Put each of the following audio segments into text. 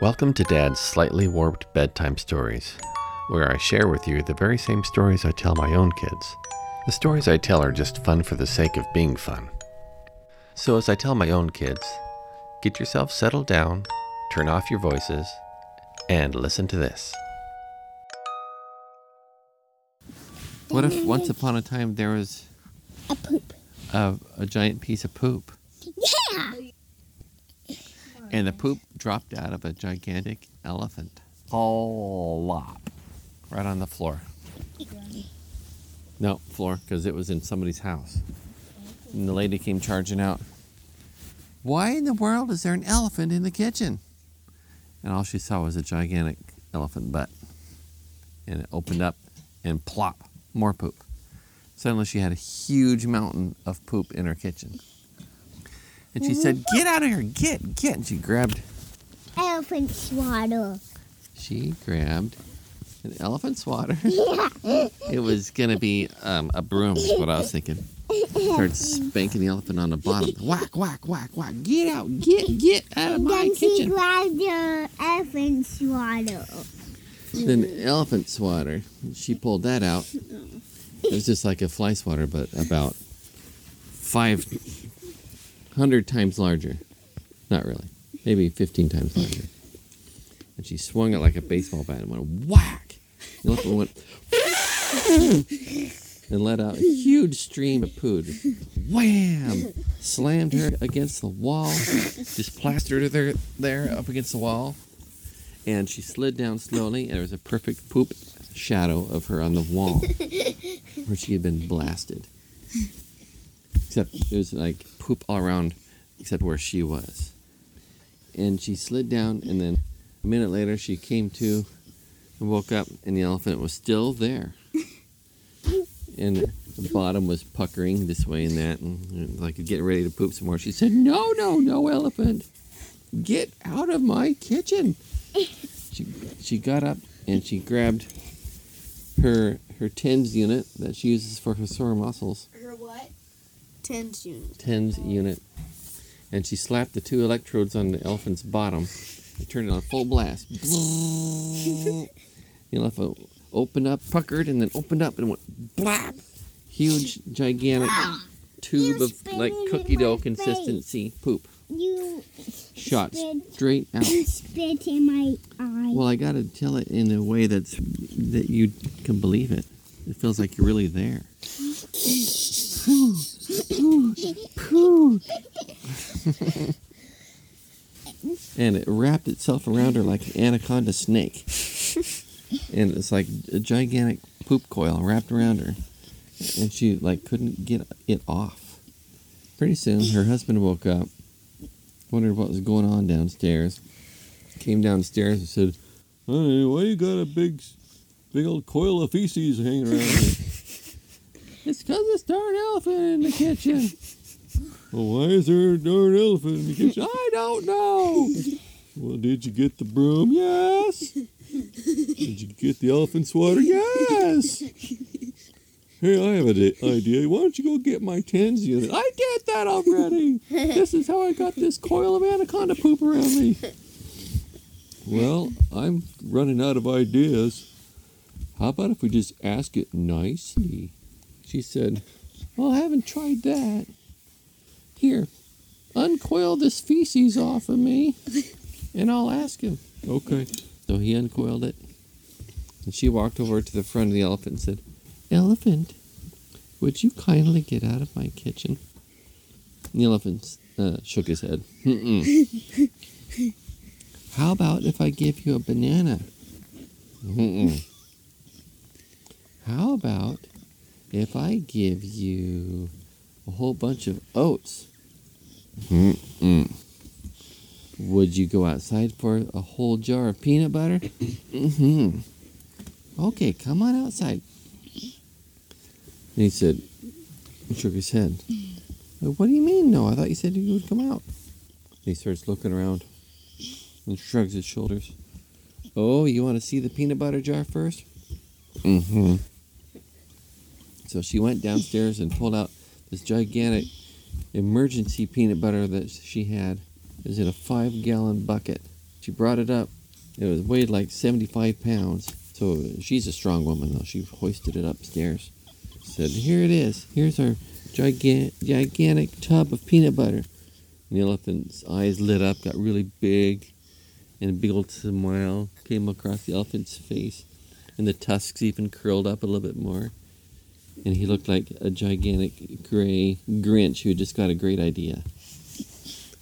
Welcome to Dad's Slightly Warped Bedtime Stories, where I share with you the very same stories I tell my own kids. The stories I tell are just fun for the sake of being fun. So, as I tell my own kids, get yourself settled down, turn off your voices, and listen to this. What if once upon a time there was A poop. a, a giant piece of poop Yeah. And the poop dropped out of a gigantic elephant? All lop. Right on the floor. No, floor, because it was in somebody's house. And the lady came charging out. Why in the world is there an elephant in the kitchen? And all she saw was a gigantic elephant butt. And it opened up and plop, more poop. Suddenly she had a huge mountain of poop in her kitchen. And she said, Get out of here, get, get. And she grabbed, Elephant swaddle. she grabbed an elephant swatter. Yeah. It was going to be um, a broom, is what I was thinking. Started spanking the elephant on the bottom. Whack, whack, whack, whack. Get out, get, get out of my then she grabbed the elephant swaddle. Then elephant swatter, she pulled that out. It was just like a fly swatter, but about 500 times larger. Not really. Maybe 15 times larger. And she swung it like a baseball bat and went whack. Elephant went and let out a huge stream of poo. Wham! Slammed her against the wall. Just plastered her there, there up against the wall. And she slid down slowly, and there was a perfect poop shadow of her on the wall where she had been blasted. Except it was like poop all around, except where she was. And she slid down, and then a minute later, she came to and woke up, and the elephant was still there. And the bottom was puckering this way and that, and, and like getting ready to poop some more. She said, "No, no, no, elephant, get out of my kitchen." She she got up and she grabbed her her tens unit that she uses for her sore muscles. Tens unit. Tens unit, and she slapped the two electrodes on the elephant's bottom and turned it on full blast. the elephant opened up, puckered, and then opened up and went blap. Huge, gigantic tube of like cookie dough consistency poop You shot spit, straight out. spit in my eye. Well, I got to tell it in a way that's that you can believe it. It feels like you're really there. and it wrapped itself around her like an anaconda snake. and it's like a gigantic poop coil wrapped around her. And she like couldn't get it off. Pretty soon her husband woke up, wondered what was going on downstairs. Came downstairs and said, Honey, why you got a big, big old coil of feces hanging around here? It's because this darn elephant in the kitchen. well, why is there a darn elephant in the kitchen? I don't know. well, did you get the broom? Yes. did you get the elephant swatter? Yes. Hey, I have an idea. Why don't you go get my tens unit? I did that already. this is how I got this coil of anaconda poop around me. Well, I'm running out of ideas. How about if we just ask it nicely? She said, Well, I haven't tried that. Here, uncoil this feces off of me, and I'll ask him. Okay. So he uncoiled it, and she walked over to the front of the elephant and said, Elephant, would you kindly get out of my kitchen? And the elephant uh, shook his head. How about if I give you a banana? Mm-mm. How about if I give you a whole bunch of oats? Mm-mm. Would you go outside for a whole jar of peanut butter? mm-hmm. Okay, come on outside. And he said, he shook his head. What do you mean, no? I thought you said you would come out. He starts looking around and shrugs his shoulders. Oh, you want to see the peanut butter jar first? Mm-hmm. So she went downstairs and pulled out this gigantic emergency peanut butter that she had. It was in a five gallon bucket. She brought it up. It was weighed like 75 pounds. So she's a strong woman, though. She hoisted it upstairs. Said, Here it is. Here's our gigan- gigantic tub of peanut butter. And the elephant's eyes lit up, got really big, and a big old smile came across the elephant's face. And the tusks even curled up a little bit more. And he looked like a gigantic gray Grinch who just got a great idea.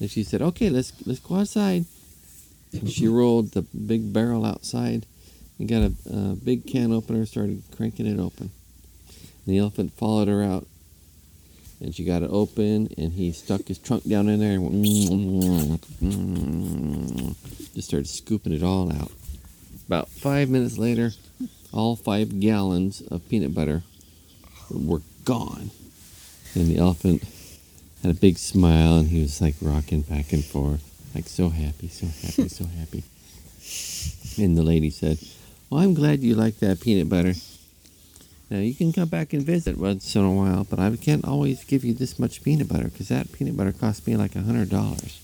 And she said, "Okay, let's let's go outside." And she rolled the big barrel outside and got a, a big can opener, started cranking it open. And the elephant followed her out, and she got it open, and he stuck his trunk down in there and went, just started scooping it all out. About five minutes later, all five gallons of peanut butter were gone. And the elephant had a big smile and he was like rocking back and forth, like so happy, so happy, so happy. And the lady said, Well, I'm glad you like that peanut butter. Now you can come back and visit once in a while, but I can't always give you this much peanut butter because that peanut butter cost me like a hundred dollars.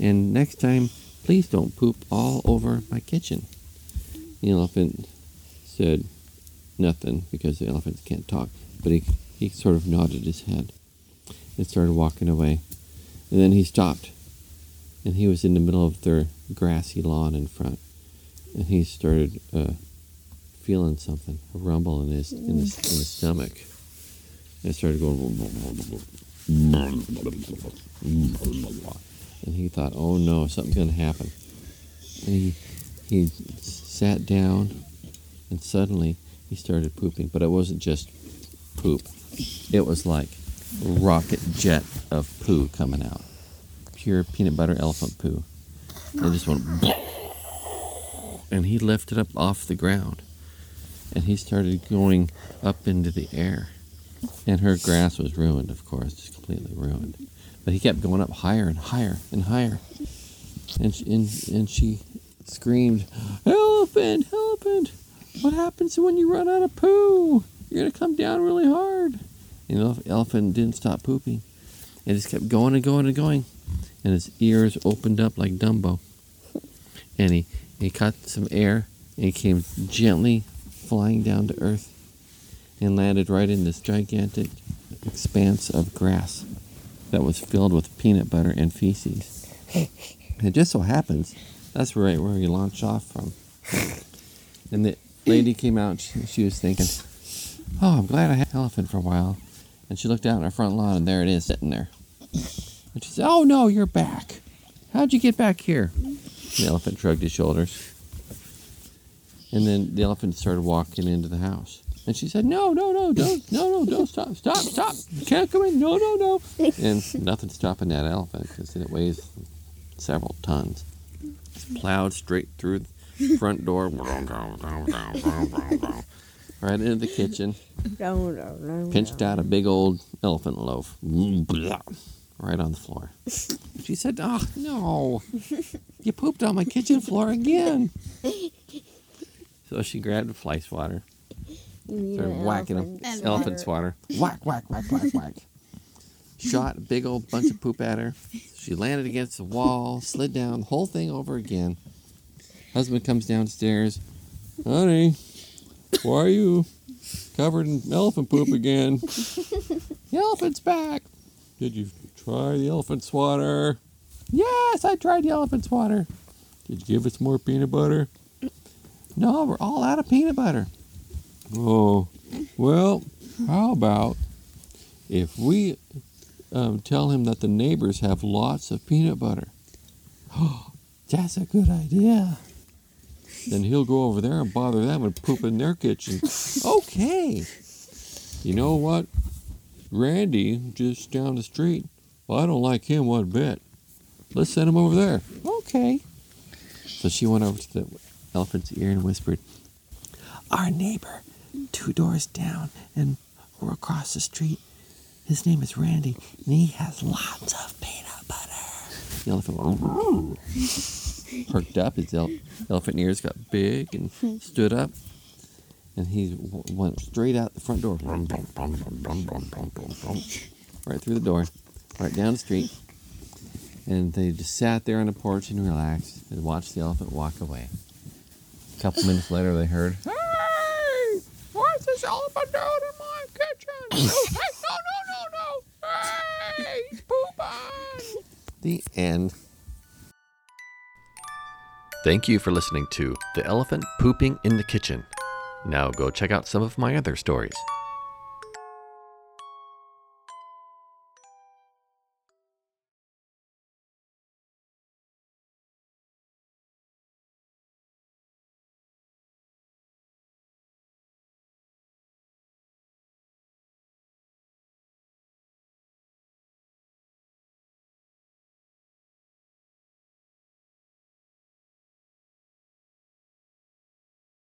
And next time, please don't poop all over my kitchen. The elephant said nothing because the elephants can't talk, but he, he sort of nodded his head and started walking away. And then he stopped, and he was in the middle of their grassy lawn in front, and he started uh, feeling something, a rumble in his in his, in his stomach. And it started going, and he thought, "Oh no, something's going to happen." And he he sat down, and suddenly he started pooping, but it wasn't just poop; it was like rocket jet of poo coming out. Pure peanut butter elephant poo. It just went and he lifted up off the ground and he started going up into the air. And her grass was ruined, of course, just completely ruined. But he kept going up higher and higher and higher. And she, and, and she screamed, Elephant, elephant, what happens when you run out of poo? You're going to come down really hard. And the elephant didn't stop pooping. It just kept going and going and going. And his ears opened up like Dumbo. And he, he caught some air and he came gently flying down to earth and landed right in this gigantic expanse of grass that was filled with peanut butter and feces. It just so happens that's right where he launched off from. And the lady came out, she, she was thinking, Oh, I'm glad I had an elephant for a while. And she looked out in our front lawn, and there it is sitting there. And she said, Oh, no, you're back. How'd you get back here? The elephant shrugged his shoulders. And then the elephant started walking into the house. And she said, No, no, no, don't, no, no, don't stop, stop, stop. Can't come in. No, no, no. And nothing's stopping that elephant because it weighs several tons. It's plowed straight through front door, right into the kitchen, pinched out a big old elephant loaf, right on the floor. She said, Oh, no, you pooped on my kitchen floor again. So she grabbed a fly swatter, started whacking him. elephant Elephant swatter. Whack, whack, whack, whack, whack. Shot a big old bunch of poop at her. She landed against the wall, slid down, whole thing over again. Husband comes downstairs. Honey, why are you covered in elephant poop again? the elephant's back. Did you try the elephant swatter? Yes, I tried the elephant swatter. Did you give us more peanut butter? No, we're all out of peanut butter. Oh, well, how about if we um, tell him that the neighbors have lots of peanut butter? Oh, that's a good idea. Then he'll go over there and bother them and poop in their kitchen. Okay. You know what? Randy, just down the street, well, I don't like him one bit. Let's send him over there. Okay. So she went over to the elephant's ear and whispered, Our neighbor, two doors down and we're across the street, his name is Randy, and he has lots of peanut butter. The elephant went, perked up. His el- elephant ears got big and stood up. And he w- went straight out the front door. Right through the door, right down the street. And they just sat there on the porch and relaxed and watched the elephant walk away. A couple minutes later, they heard, Hey! What's this elephant doing in my kitchen? Oh, hey, no, no, no, no! Hey! He's pooping! The end. Thank you for listening to The Elephant Pooping in the Kitchen. Now go check out some of my other stories.